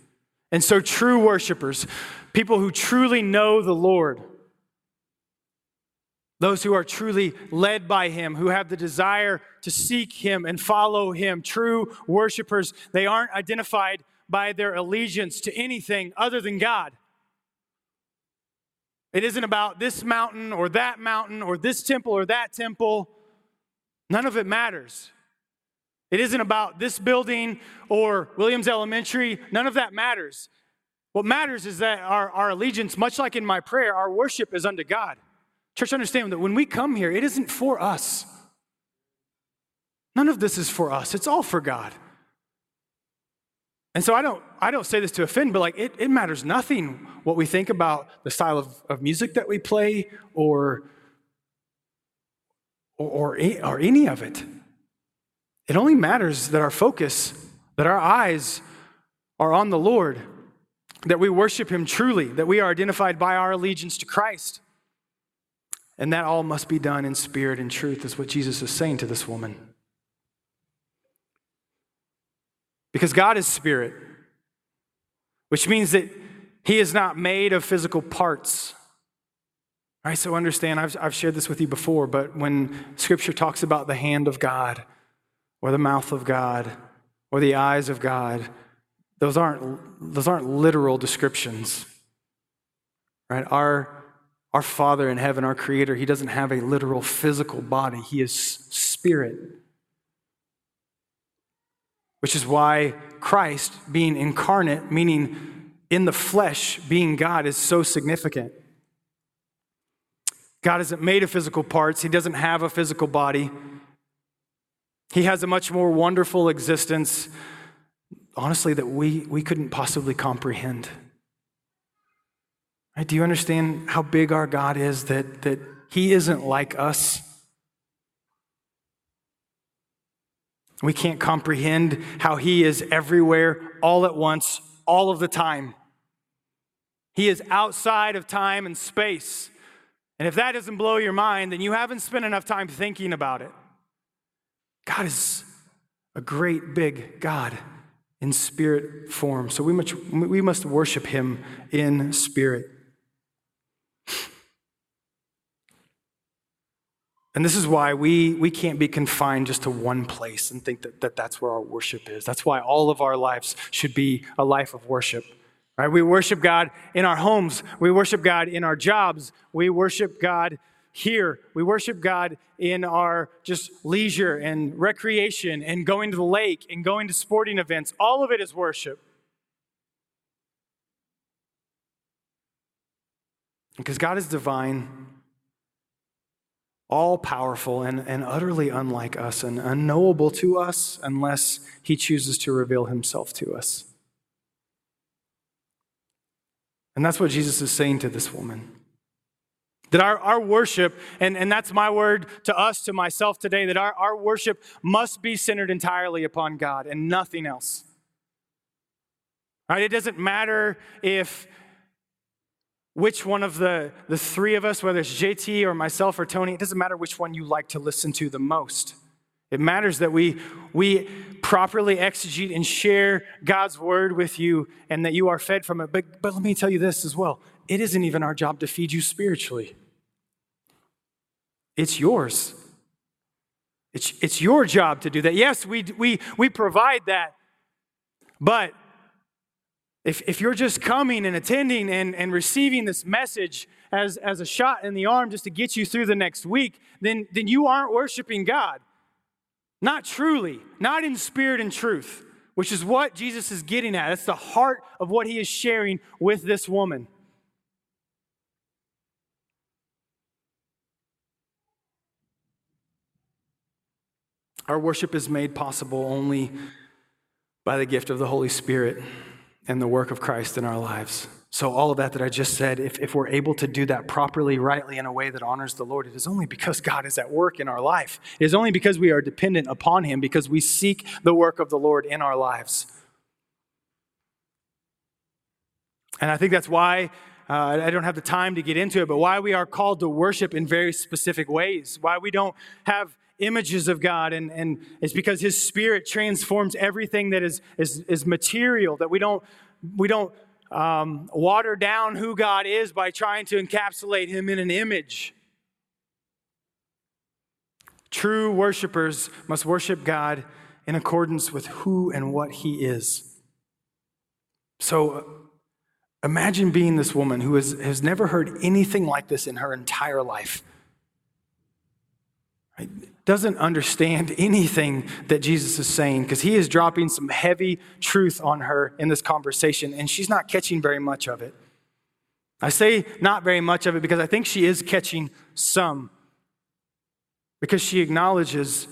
And so, true worshipers, people who truly know the Lord, those who are truly led by Him, who have the desire to seek Him and follow Him, true worshipers, they aren't identified by their allegiance to anything other than God. It isn't about this mountain or that mountain or this temple or that temple. None of it matters. It isn't about this building or Williams Elementary. None of that matters. What matters is that our, our allegiance, much like in my prayer, our worship is unto God. Church, understand that when we come here, it isn't for us. None of this is for us, it's all for God. And so I don't, I don't say this to offend, but like it, it matters nothing what we think about the style of, of music that we play or, or, or, or any of it. It only matters that our focus, that our eyes are on the Lord, that we worship Him truly, that we are identified by our allegiance to Christ. And that all must be done in spirit and truth, is what Jesus is saying to this woman. Because God is spirit, which means that He is not made of physical parts. All right, so understand, I've, I've shared this with you before, but when Scripture talks about the hand of God, or the mouth of God, or the eyes of God, those aren't, those aren't literal descriptions. Right? Our, our Father in heaven, our Creator, He doesn't have a literal physical body, He is spirit. Which is why Christ, being incarnate, meaning in the flesh, being God, is so significant. God isn't made of physical parts, He doesn't have a physical body. He has a much more wonderful existence, honestly, that we, we couldn't possibly comprehend. Right? Do you understand how big our God is? That, that He isn't like us. We can't comprehend how He is everywhere, all at once, all of the time. He is outside of time and space. And if that doesn't blow your mind, then you haven't spent enough time thinking about it. God is a great big God in spirit form. So we must, we must worship Him in spirit. And this is why we, we can't be confined just to one place and think that, that that's where our worship is. That's why all of our lives should be a life of worship. Right? We worship God in our homes. We worship God in our jobs. We worship God here. We worship God in our just leisure and recreation and going to the lake and going to sporting events. All of it is worship. Because God is divine all powerful and, and utterly unlike us and unknowable to us unless he chooses to reveal himself to us. And that's what Jesus is saying to this woman. That our, our worship, and, and that's my word to us, to myself today, that our, our worship must be centered entirely upon God and nothing else. Right? It doesn't matter if which one of the, the three of us, whether it's JT or myself or Tony, it doesn't matter which one you like to listen to the most. It matters that we, we properly exegete and share God's word with you and that you are fed from it. But, but let me tell you this as well it isn't even our job to feed you spiritually, it's yours. It's, it's your job to do that. Yes, we, we, we provide that, but if, if you're just coming and attending and, and receiving this message as, as a shot in the arm just to get you through the next week, then, then you aren't worshiping God. Not truly, not in spirit and truth, which is what Jesus is getting at. That's the heart of what he is sharing with this woman. Our worship is made possible only by the gift of the Holy Spirit and the work of Christ in our lives. So, all of that that I just said, if, if we're able to do that properly, rightly, in a way that honors the Lord, it is only because God is at work in our life. It is only because we are dependent upon Him, because we seek the work of the Lord in our lives. And I think that's why uh, I don't have the time to get into it, but why we are called to worship in very specific ways, why we don't have images of God, and, and it's because His Spirit transforms everything that is, is, is material, that we don't, we don't um, water down who God is by trying to encapsulate Him in an image. True worshipers must worship God in accordance with who and what He is. So imagine being this woman who has, has never heard anything like this in her entire life. Right? Doesn't understand anything that Jesus is saying because he is dropping some heavy truth on her in this conversation, and she's not catching very much of it. I say not very much of it because I think she is catching some. Because she acknowledges,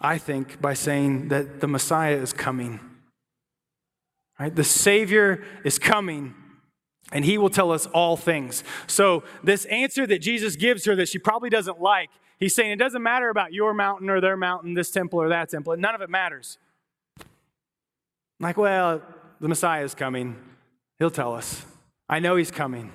I think, by saying that the Messiah is coming. Right? The Savior is coming, and He will tell us all things. So, this answer that Jesus gives her that she probably doesn't like, He's saying it doesn't matter about your mountain or their mountain, this temple or that temple. None of it matters. Like, well, the Messiah is coming. He'll tell us. I know He's coming.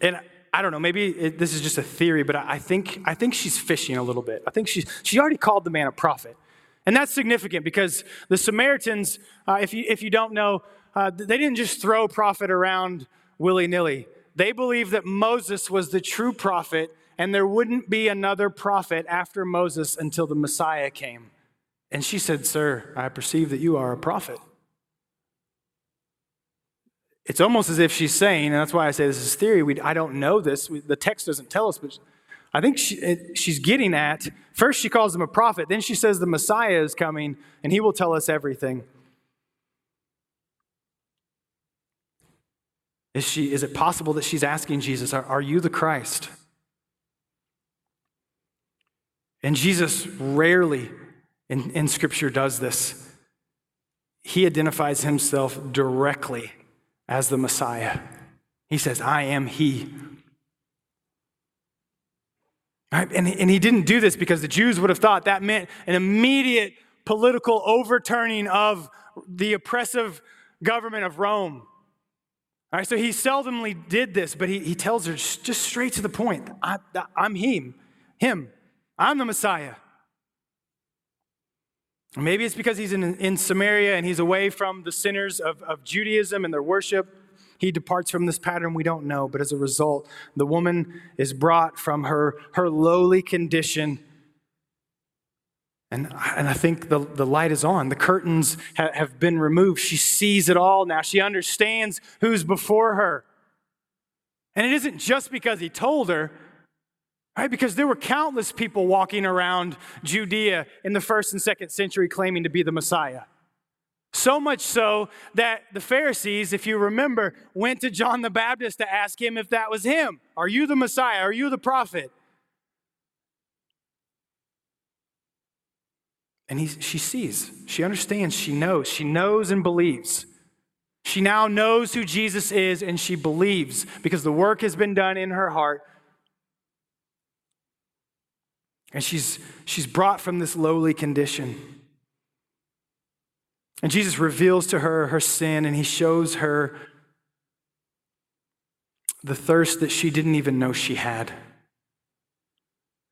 And I don't know, maybe it, this is just a theory, but I think, I think she's fishing a little bit. I think she's, she already called the man a prophet. And that's significant because the Samaritans, uh, if, you, if you don't know, uh, they didn't just throw prophet around willy nilly. They believed that Moses was the true prophet and there wouldn't be another prophet after Moses until the Messiah came. And she said, Sir, I perceive that you are a prophet. It's almost as if she's saying, and that's why I say this is theory. We, I don't know this. We, the text doesn't tell us, but I think she, it, she's getting at first, she calls him a prophet. Then she says the Messiah is coming and he will tell us everything. Is, she, is it possible that she's asking Jesus, Are, are you the Christ? And Jesus rarely in, in Scripture does this. He identifies himself directly as the Messiah. He says, I am He. Right? And, and he didn't do this because the Jews would have thought that meant an immediate political overturning of the oppressive government of Rome. All right, so he seldomly did this, but he, he tells her just, straight to the point I, I'm him, him. I'm the Messiah. Maybe it's because he's in, in Samaria and he's away from the sinners of, of Judaism and their worship. He departs from this pattern, we don't know. But as a result, the woman is brought from her, her lowly condition. And, and I think the, the light is on. The curtains ha, have been removed. She sees it all now. She understands who's before her. And it isn't just because he told her, Right? Because there were countless people walking around Judea in the first and second century claiming to be the Messiah. So much so that the Pharisees, if you remember, went to John the Baptist to ask him if that was him. Are you the Messiah? Are you the prophet? And he, she sees, she understands, she knows, she knows and believes. She now knows who Jesus is and she believes because the work has been done in her heart and she's, she's brought from this lowly condition. And Jesus reveals to her her sin, and he shows her the thirst that she didn't even know she had.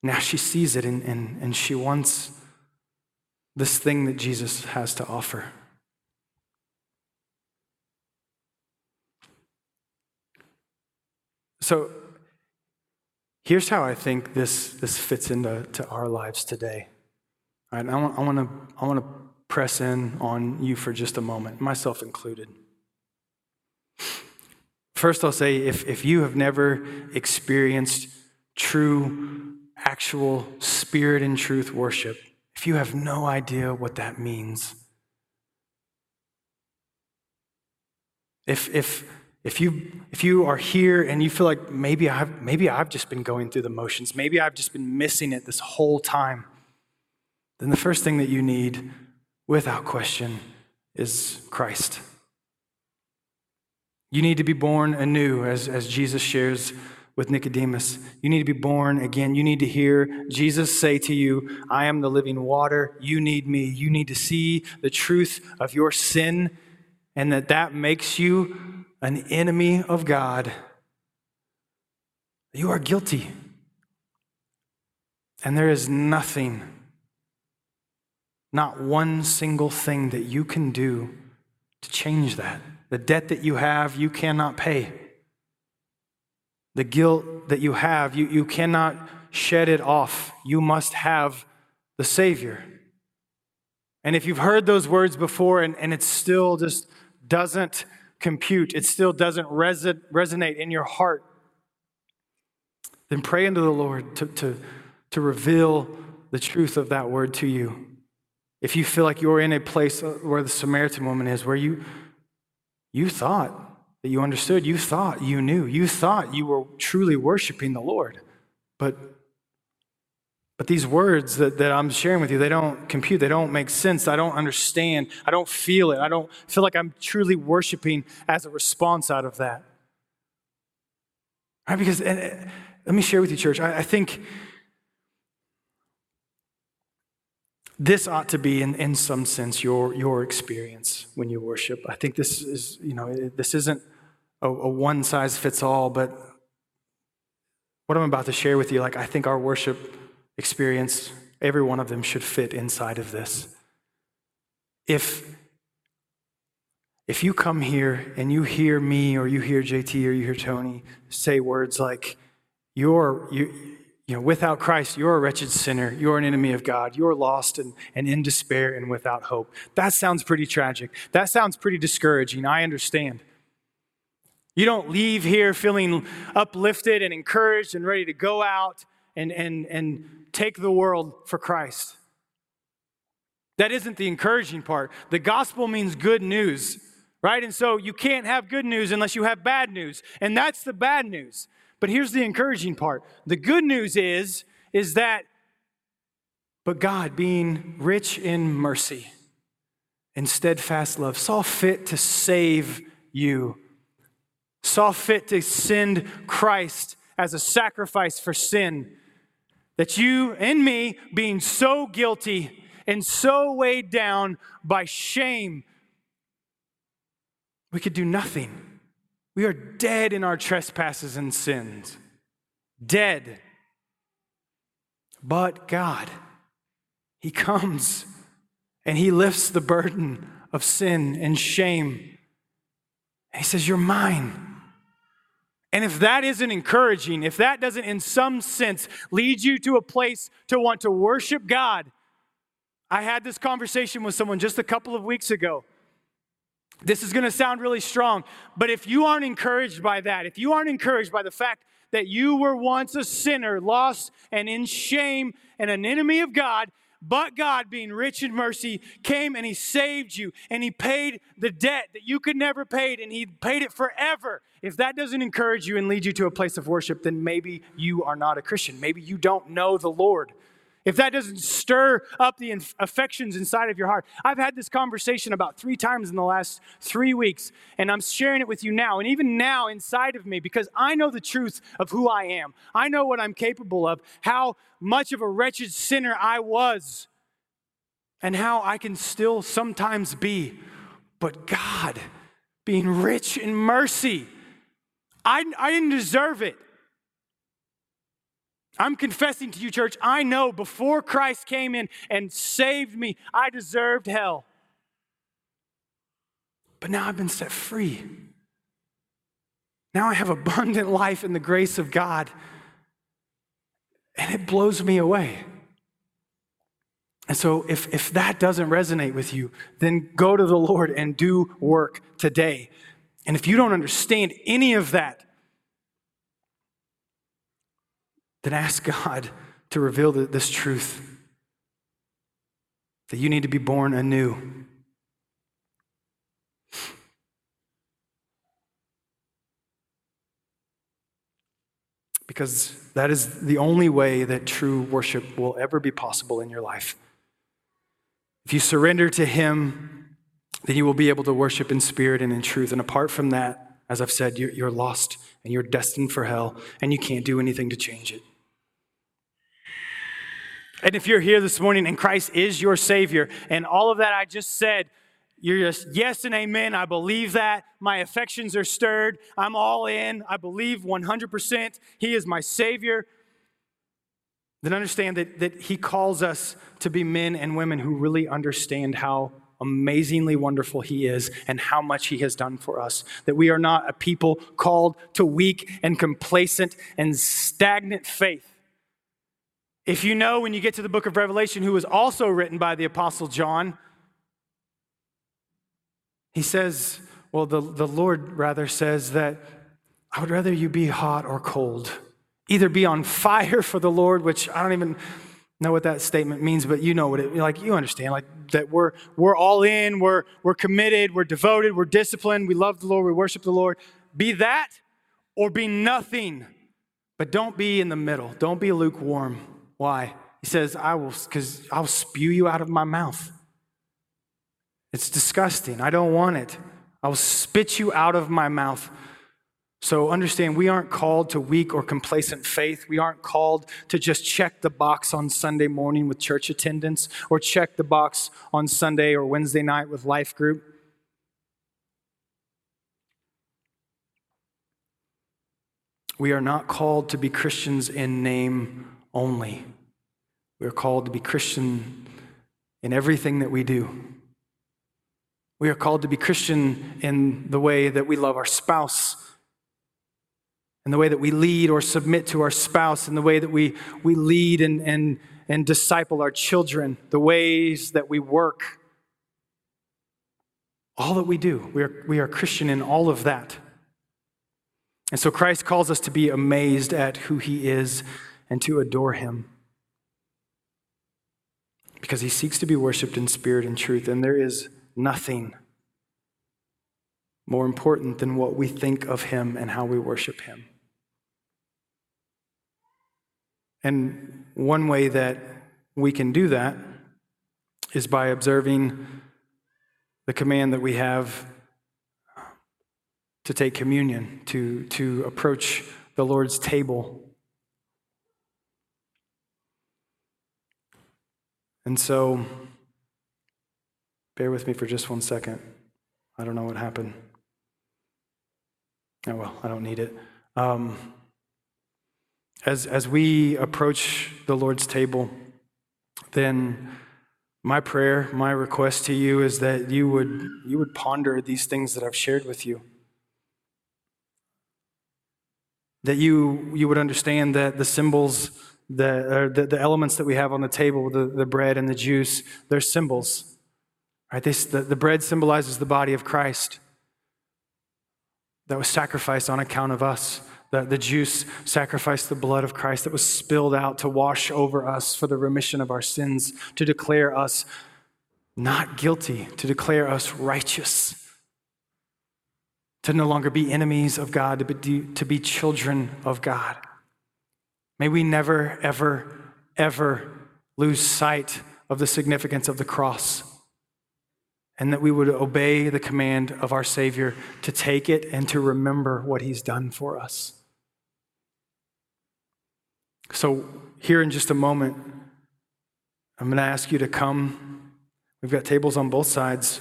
Now she sees it, and, and, and she wants this thing that Jesus has to offer. So, Here's how I think this, this fits into to our lives today. All right, I want, I, want to, I want to press in on you for just a moment, myself included. First, I'll say if, if you have never experienced true, actual spirit and truth worship, if you have no idea what that means, if, if if you, if you are here and you feel like maybe I've, maybe I've just been going through the motions, maybe I've just been missing it this whole time, then the first thing that you need, without question, is Christ. You need to be born anew, as, as Jesus shares with Nicodemus. You need to be born again. You need to hear Jesus say to you, I am the living water. You need me. You need to see the truth of your sin and that that makes you an enemy of God, you are guilty. And there is nothing, not one single thing that you can do to change that. The debt that you have, you cannot pay. The guilt that you have, you, you cannot shed it off. You must have the Savior. And if you've heard those words before and, and it still just doesn't compute, it still doesn't reson, resonate in your heart, then pray into the Lord to, to, to reveal the truth of that word to you. If you feel like you're in a place where the Samaritan woman is, where you, you thought that you understood, you thought you knew, you thought you were truly worshiping the Lord, but but these words that, that I'm sharing with you, they don't compute. They don't make sense. I don't understand. I don't feel it. I don't feel like I'm truly worshiping as a response out of that. Right? Because, and, let me share with you, church, I, I think this ought to be, in, in some sense, your, your experience when you worship. I think this is, you know, this isn't a, a one size fits all, but what I'm about to share with you, like, I think our worship experience, every one of them should fit inside of this. If if you come here and you hear me or you hear JT or you hear Tony say words like you're you you know without Christ you're a wretched sinner. You're an enemy of God. You're lost and, and in despair and without hope. That sounds pretty tragic. That sounds pretty discouraging. I understand you don't leave here feeling uplifted and encouraged and ready to go out and, and, and take the world for Christ. That isn't the encouraging part. The gospel means good news, right? And so you can't have good news unless you have bad news. And that's the bad news. But here's the encouraging part. The good news is is that but God being rich in mercy and steadfast love saw fit to save you. Saw fit to send Christ as a sacrifice for sin that you and me, being so guilty and so weighed down by shame, we could do nothing. We are dead in our trespasses and sins. Dead. But God, He comes and He lifts the burden of sin and shame. And He says, You're mine. And if that isn't encouraging, if that doesn't in some sense lead you to a place to want to worship God, I had this conversation with someone just a couple of weeks ago. This is going to sound really strong, but if you aren't encouraged by that, if you aren't encouraged by the fact that you were once a sinner, lost and in shame and an enemy of God, but God, being rich in mercy, came and He saved you and He paid the debt that you could never pay, and He paid it forever. If that doesn't encourage you and lead you to a place of worship, then maybe you are not a Christian. Maybe you don't know the Lord. If that doesn't stir up the affections inside of your heart, I've had this conversation about three times in the last three weeks, and I'm sharing it with you now. And even now, inside of me, because I know the truth of who I am, I know what I'm capable of, how much of a wretched sinner I was, and how I can still sometimes be. But God, being rich in mercy, I, I didn't deserve it. I'm confessing to you, church, I know before Christ came in and saved me, I deserved hell. But now I've been set free. Now I have abundant life in the grace of God. And it blows me away. And so, if, if that doesn't resonate with you, then go to the Lord and do work today. And if you don't understand any of that, then ask God to reveal this truth that you need to be born anew. Because that is the only way that true worship will ever be possible in your life. If you surrender to Him, then you will be able to worship in spirit and in truth. And apart from that, as I've said, you're, lost and you're destined for hell, and you can't do anything to change it. And if you're here this morning and Christ is your Savior, and all of that I just said, you're just yes and amen. I believe that. My affections are stirred. I'm all in. I believe 100% He is my Savior. Then understand that, that He calls us to be men and women who really understand how amazingly wonderful He is and how much He has done for us. That we are not a people called to weak and complacent and stagnant faith if you know when you get to the book of Revelation, who was also written by the Apostle John, He says, well, the, the Lord rather says that I would rather you be hot or cold. Either be on fire for the Lord, which I don't even know what that statement means, but you know what it like you understand, like that we're we're all in, we're we're committed, we're devoted, we're disciplined, we love the Lord, we worship the Lord. Be that or be nothing. But don't be in the middle. Don't be lukewarm. Why? He says, I will, because I'll spew you out of my mouth. It's disgusting. I don't want it. I will spit you out of my mouth. So understand, we aren't called to weak or complacent faith. We aren't called to just check the box on Sunday morning with church attendance or check the box on Sunday or Wednesday night with life group. We are not called to be Christians in name only. We are called to be Christian in everything that we do. We are called to be Christian in the way that we love our spouse, in the way that we lead or submit to our spouse, in the way that we, we lead and, and, and disciple our children, the ways that we work. All that we do, we are, we are Christian in all of that. And so Christ calls us to be amazed at who he is and to adore him. Because he seeks to be worshiped in spirit and truth, and there is nothing more important than what we think of him and how we worship him. And one way that we can do that is by observing the command that we have to take communion, to, to approach the Lord's table. And so, bear with me for just one second. I don't know what happened. Oh, well, I don't need it. Um, as, as we approach the Lord's table, then my prayer, my request to you is that you would, you would ponder these things that I've shared with you that you, you would understand that the symbols, the, the, the, elements that we have on the table, the, the bread and the juice, they're symbols. Right? The, the bread symbolizes the body of Christ that was sacrificed on account of us. The, the juice sacrificed the blood of Christ that was spilled out to wash over us for the remission of our sins, to declare us not guilty, to declare us righteous to no longer be enemies of God, to be, to be children of God. May we never, ever, ever lose sight of the significance of the cross and that we would obey the command of our Savior to take it and to remember what He's done for us. So, here in just a moment, I'm going to ask you to come. We've got tables on both sides.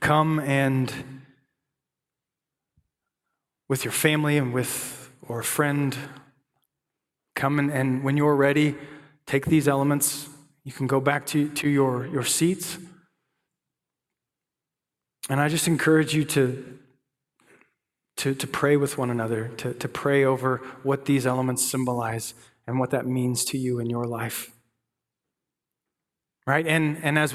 Come and with your family and with or a friend. Come and, and when you're ready, take these elements. You can go back to, to your, your seats. And I just encourage you to, to, to pray with one another, to, to pray over what these elements symbolize and what that means to you in your life. Right? And, and as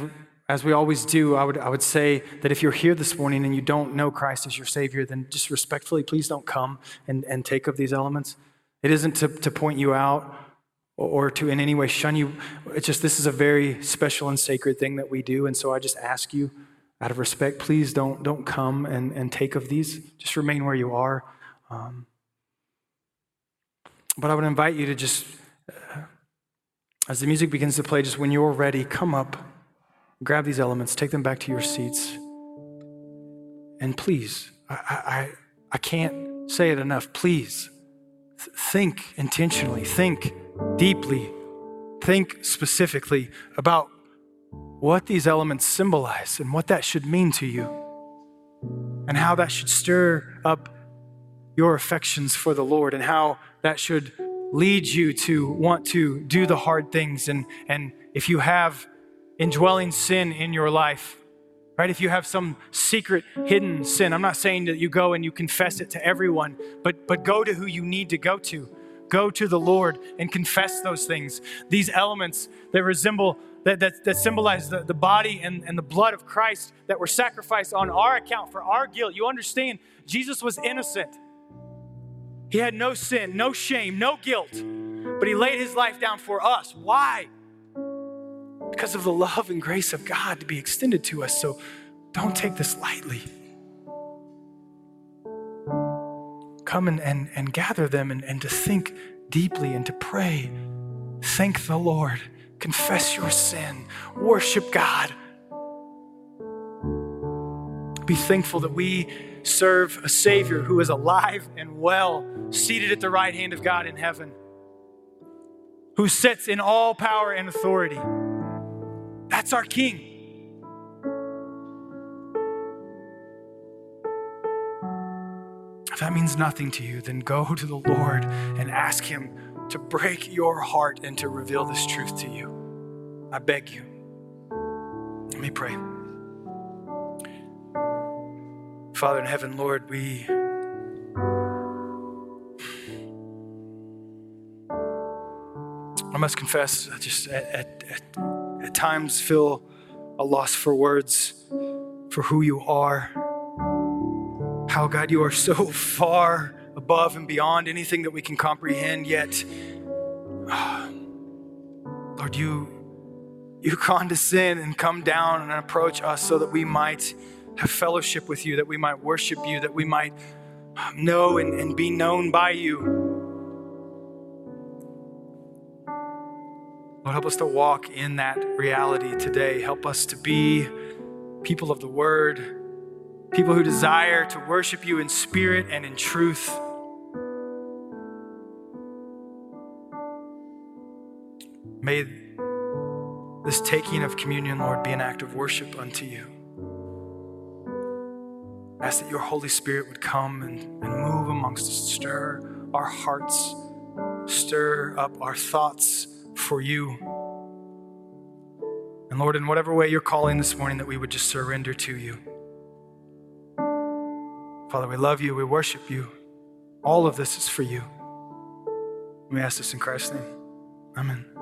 as we always do, I would, I would say that if you're here this morning and you don't know Christ as your Savior, then just respectfully, please don't come and, and take of these elements. It isn't to, to point you out or to in any way shun you. It's just this is a very special and sacred thing that we do. And so I just ask you, out of respect, please don't, don't come and, and take of these. Just remain where you are. Um, but I would invite you to just, uh, as the music begins to play, just when you're ready, come up grab these elements, take them back to your seats. And please, I, I, I can't say it enough. Please think intentionally, think deeply, think specifically about what these elements symbolize and what that should mean to you, and how that should stir up your affections for the Lord, and how that should lead you to want to do the hard things. And, and if you have indwelling sin in your life. Right? If you have some secret hidden sin, I'm not saying that you go and you confess it to everyone, but but go to who you need to go to. Go to the Lord and confess those things. These elements that resemble that, that, that symbolize the, the body and, and the blood of Christ that were sacrificed on our account for our guilt. You understand, Jesus was innocent. He had no sin, no shame, no guilt, but he laid his life down for us. Why? Because of the love and grace of God to be extended to us. So don't take this lightly. Come and, and, and gather them and, and to think deeply and to pray. Thank the Lord. Confess your sin. Worship God. Be thankful that we serve a Savior who is alive and well, seated at the right hand of God in heaven, who sits in all power and authority. That's our King. If that means nothing to you, then go to the Lord and ask Him to break your heart and to reveal this truth to you. I beg you. Let me pray. Father in heaven, Lord, we I must confess, I just at, at, at, at times feel a loss for words for who you are. How, God, you are so far above and beyond anything that we can comprehend, yet, Lord, you, you condescend and come down and approach us so that we might have fellowship with you, that we might worship you, that we might um, know and, and be known by you. Lord, help us to walk in that reality today. Help us to be people of the word, people who desire to worship you in spirit and in truth. May this taking of communion, Lord, be an act of worship unto you. Ask that your Holy Spirit would come and, and move amongst us, stir our hearts, stir up our thoughts for you. And Lord, in whatever way you're calling this morning, that we would just surrender to you. Father, we love you, we worship you. All of this is for you. We ask this in Christ's name. Amen.